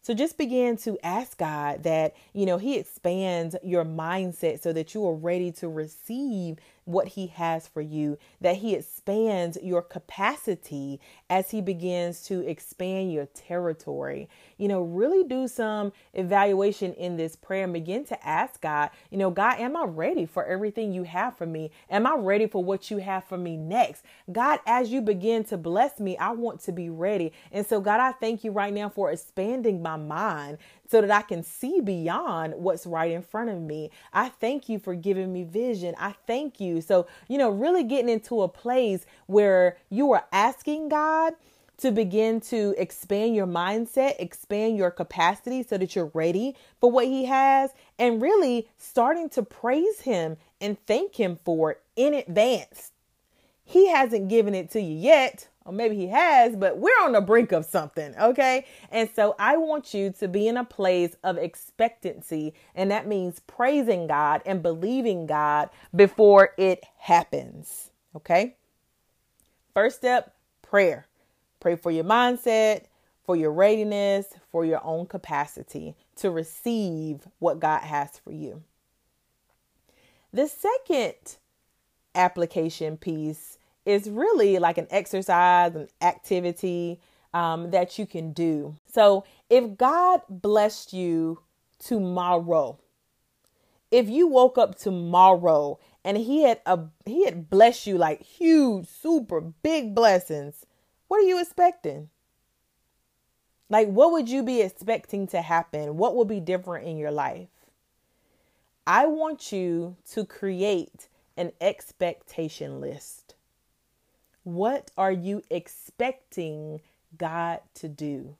So just begin to ask God that, you know, He expands your mindset so that you are ready to receive what He has for you, that He expands your capacity as He begins to expand your territory. You know, really do some evaluation in this prayer and begin to ask God, you know, God, am I ready for everything you have for me? Am I ready for what you have for me next? God, as you begin to bless me, I want to be ready. And so, God, I thank you right now for expanding my mind so that I can see beyond what's right in front of me. I thank you for giving me vision. I thank you. So, you know, really getting into a place where you are asking God to begin to expand your mindset, expand your capacity so that you're ready for what He has, and really starting to praise Him and thank Him for it in advance. He hasn't given it to you yet, or maybe he has, but we're on the brink of something, okay? And so I want you to be in a place of expectancy, and that means praising God and believing God before it happens, okay? First step prayer. Pray for your mindset, for your readiness, for your own capacity to receive what God has for you. The second application piece is really like an exercise, an activity. um, that you can do. So if God blessed you tomorrow, if you woke up tomorrow and he had a he had blessed you like huge, super big blessings, what are you expecting? Like what would you be expecting to happen? What would be different in your life? I want you to create an expectation list. What are you expecting God to do?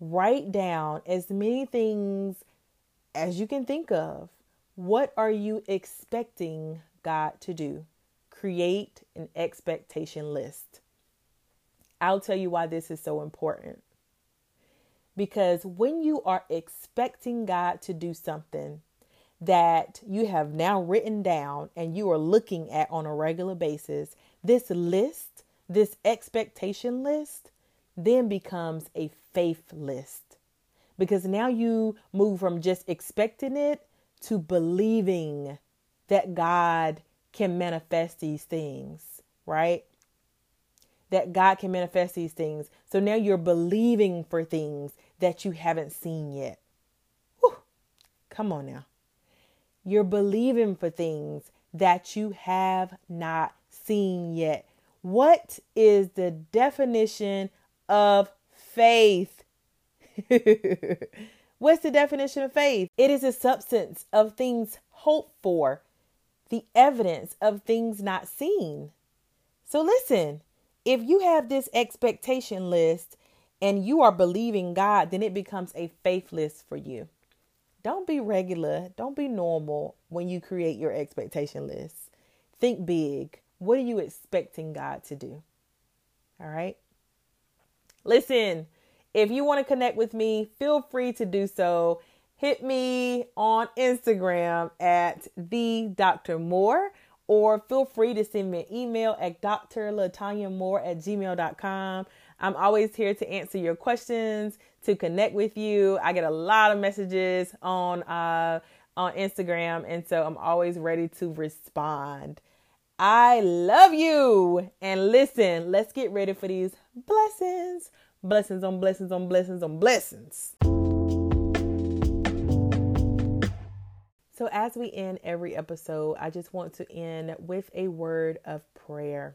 Write down as many things as you can think of. What are you expecting God to do? Create an expectation list. I'll tell you why this is so important. Because when you are expecting God to do something that you have now written down and you are looking at on a regular basis, this list, this expectation list, then becomes a faith list. Because now you move from just expecting it to believing that God can manifest these things, right? That God can manifest these things. So now you're believing for things that you haven't seen yet. Whew. Come on now. You're believing for things that you have not seen yet. What is the definition of faith? What's the definition of faith? It is a substance of things hoped for, the evidence of things not seen. So listen, if you have this expectation list and you are believing God, then it becomes a faith list for you. Don't be regular, don't be normal when you create your expectation list. Think big. What are you expecting God to do? All right. Listen, if you want to connect with me, feel free to do so. Hit me on Instagram at the Dr. Moore or feel free to send me an email at drlatanyamore at gmail.com. I'm always here to answer your questions, to connect with you. I get a lot of messages on uh, on Instagram, and so I'm always ready to respond. I love you. And listen, let's get ready for these blessings. Blessings on blessings on blessings on blessings. So, as we end every episode, I just want to end with a word of prayer.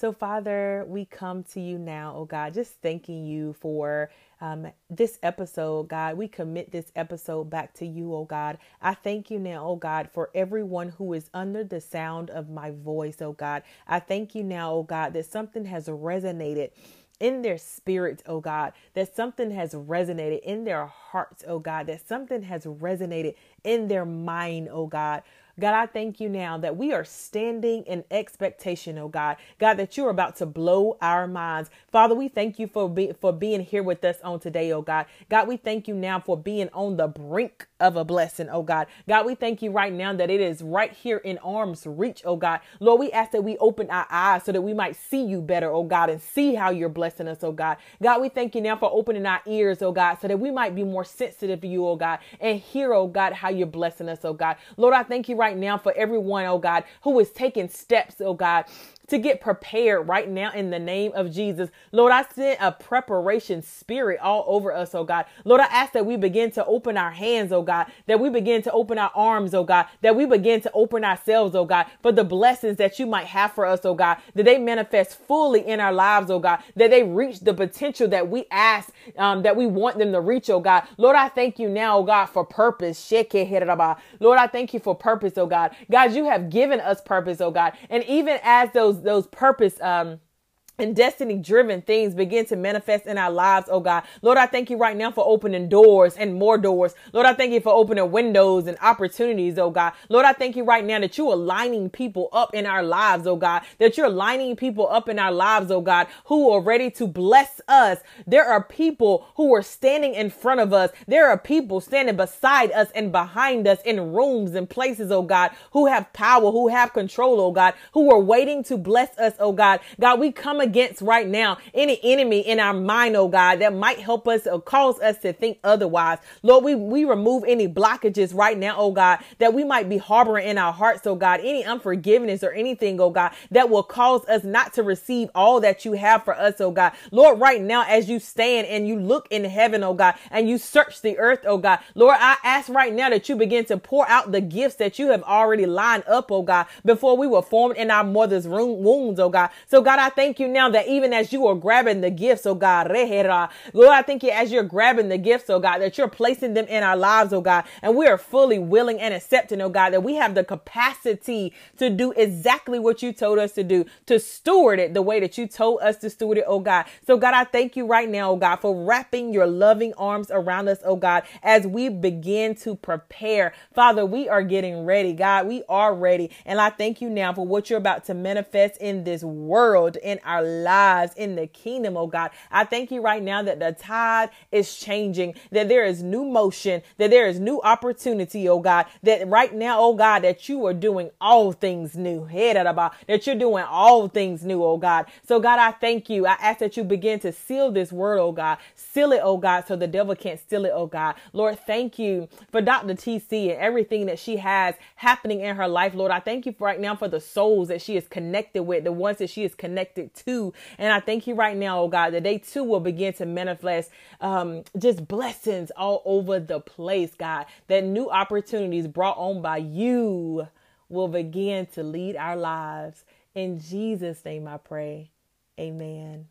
So, Father, we come to you now, oh God, just thanking you for um, this episode, God. We commit this episode back to you, oh God. I thank you now, oh God, for everyone who is under the sound of my voice, oh God. I thank you now, oh God, that something has resonated in their spirits, oh God, that something has resonated in their hearts, oh God, that something has resonated in their mind, oh God. God, I thank you now that we are standing in expectation, oh God. God, that you're about to blow our minds. Father, we thank you for, be, for being here with us on today, oh God. God, we thank you now for being on the brink of a blessing, oh God. God, we thank you right now that it is right here in arm's reach, oh God. Lord, we ask that we open our eyes so that we might see you better, oh God, and see how you're blessing us, oh God. God, we thank you now for opening our ears, oh God, so that we might be more sensitive to you, oh God, and hear, oh God, how you're blessing us, oh God. Lord, I thank you right now for everyone, oh God, who is taking steps, oh God, to get prepared right now in the name of Jesus. Lord, I send a preparation spirit all over us, oh God. Lord, I ask that we begin to open our hands, oh God, that we begin to open our arms, oh God, that we begin to open ourselves, oh God, for the blessings that you might have for us, oh God, that they manifest fully in our lives, oh God, that they reach the potential that we ask, um, that we want them to reach, oh God. Lord, I thank you now, oh God, for purpose. Lord, I thank you for purpose, oh God. God, you have given us purpose, oh God. And even as those those purpose um and destiny driven things begin to manifest in our lives, oh God. Lord, I thank you right now for opening doors and more doors. Lord, I thank you for opening windows and opportunities, oh God. Lord, I thank you right now that you are lining people up in our lives, oh God. That you're lining people up in our lives, oh God, who are ready to bless us. There are people who are standing in front of us. There are people standing beside us and behind us in rooms and places, oh God, who have power, who have control, oh God, who are waiting to bless us, oh God. God, we come against right now any enemy in our mind, oh God, that might help us or cause us to think otherwise. Lord, we, we remove any blockages right now, oh God, that we might be harboring in our hearts, oh God, any unforgiveness or anything, oh God, that will cause us not to receive all that you have for us, oh God. Lord, right now, as you stand and you look in heaven, oh God, and you search the earth, oh God, Lord, I ask right now that you begin to pour out the gifts that you have already lined up, oh God, before we were formed in our mother's room, wounds, oh God. So God, I thank you now that even as you are grabbing the gifts, oh God, Lord, I thank you as you're grabbing the gifts, oh God, that you're placing them in our lives, oh God, and we are fully willing and accepting, oh God, that we have the capacity to do exactly what you told us to do, to steward it the way that you told us to steward it, oh God. So God, I thank you right now, oh God, for wrapping your loving arms around us, oh God, as we begin to prepare. Father, we are getting ready, God. We are ready. And I thank you now for what you're about to manifest in this world, in our lives, in the kingdom, oh God. I thank you right now that the tide is changing, that there is new motion, that there is new opportunity, oh God, that right now, oh God, that you are doing all things new, Head about that you're doing all things new, oh God. So God, I thank you. I ask that you begin to seal this word, oh God. Seal it, oh God, so the devil can't steal it, oh God. Lord, thank you for Dr. TC and everything that she has happening in her life, Lord. I thank you right now for the souls that she is connected with, the ones that she is connected to. And I thank you right now, oh God, that they too will begin to manifest um, just blessings all over the place, God. That new opportunities brought on by you will begin to lead our lives. In Jesus' name I pray. Amen.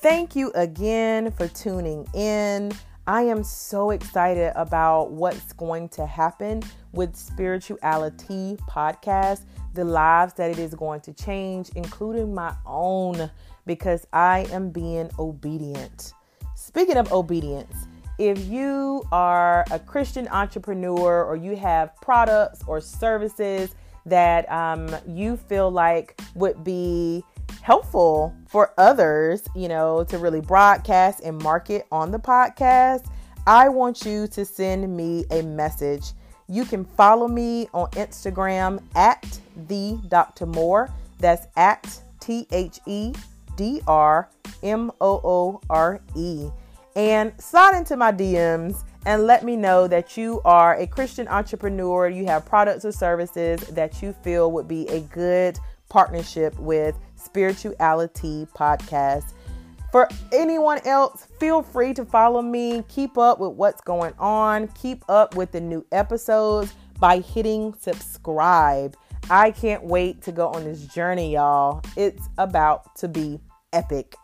Thank you again for tuning in. I am so excited about what's going to happen with Spirituality Podcast, the lives that it is going to change, including my own, because I am being obedient. Speaking of obedience, if you are a Christian entrepreneur or you have products or services that um, you feel like would be helpful for others, you know, to really broadcast and market on the podcast, I want you to send me a message. You can follow me on Instagram at the Dr. Moore. That's at T H E D R M O O R E. And slide into my DMs and let me know that you are a Christian entrepreneur. You have products or services that you feel would be a good partnership with Spirituality Podcast. For anyone else, feel free to follow me. Keep up with what's going on. Keep up with the new episodes by hitting subscribe. I can't wait to go on this journey, y'all. It's about to be epic.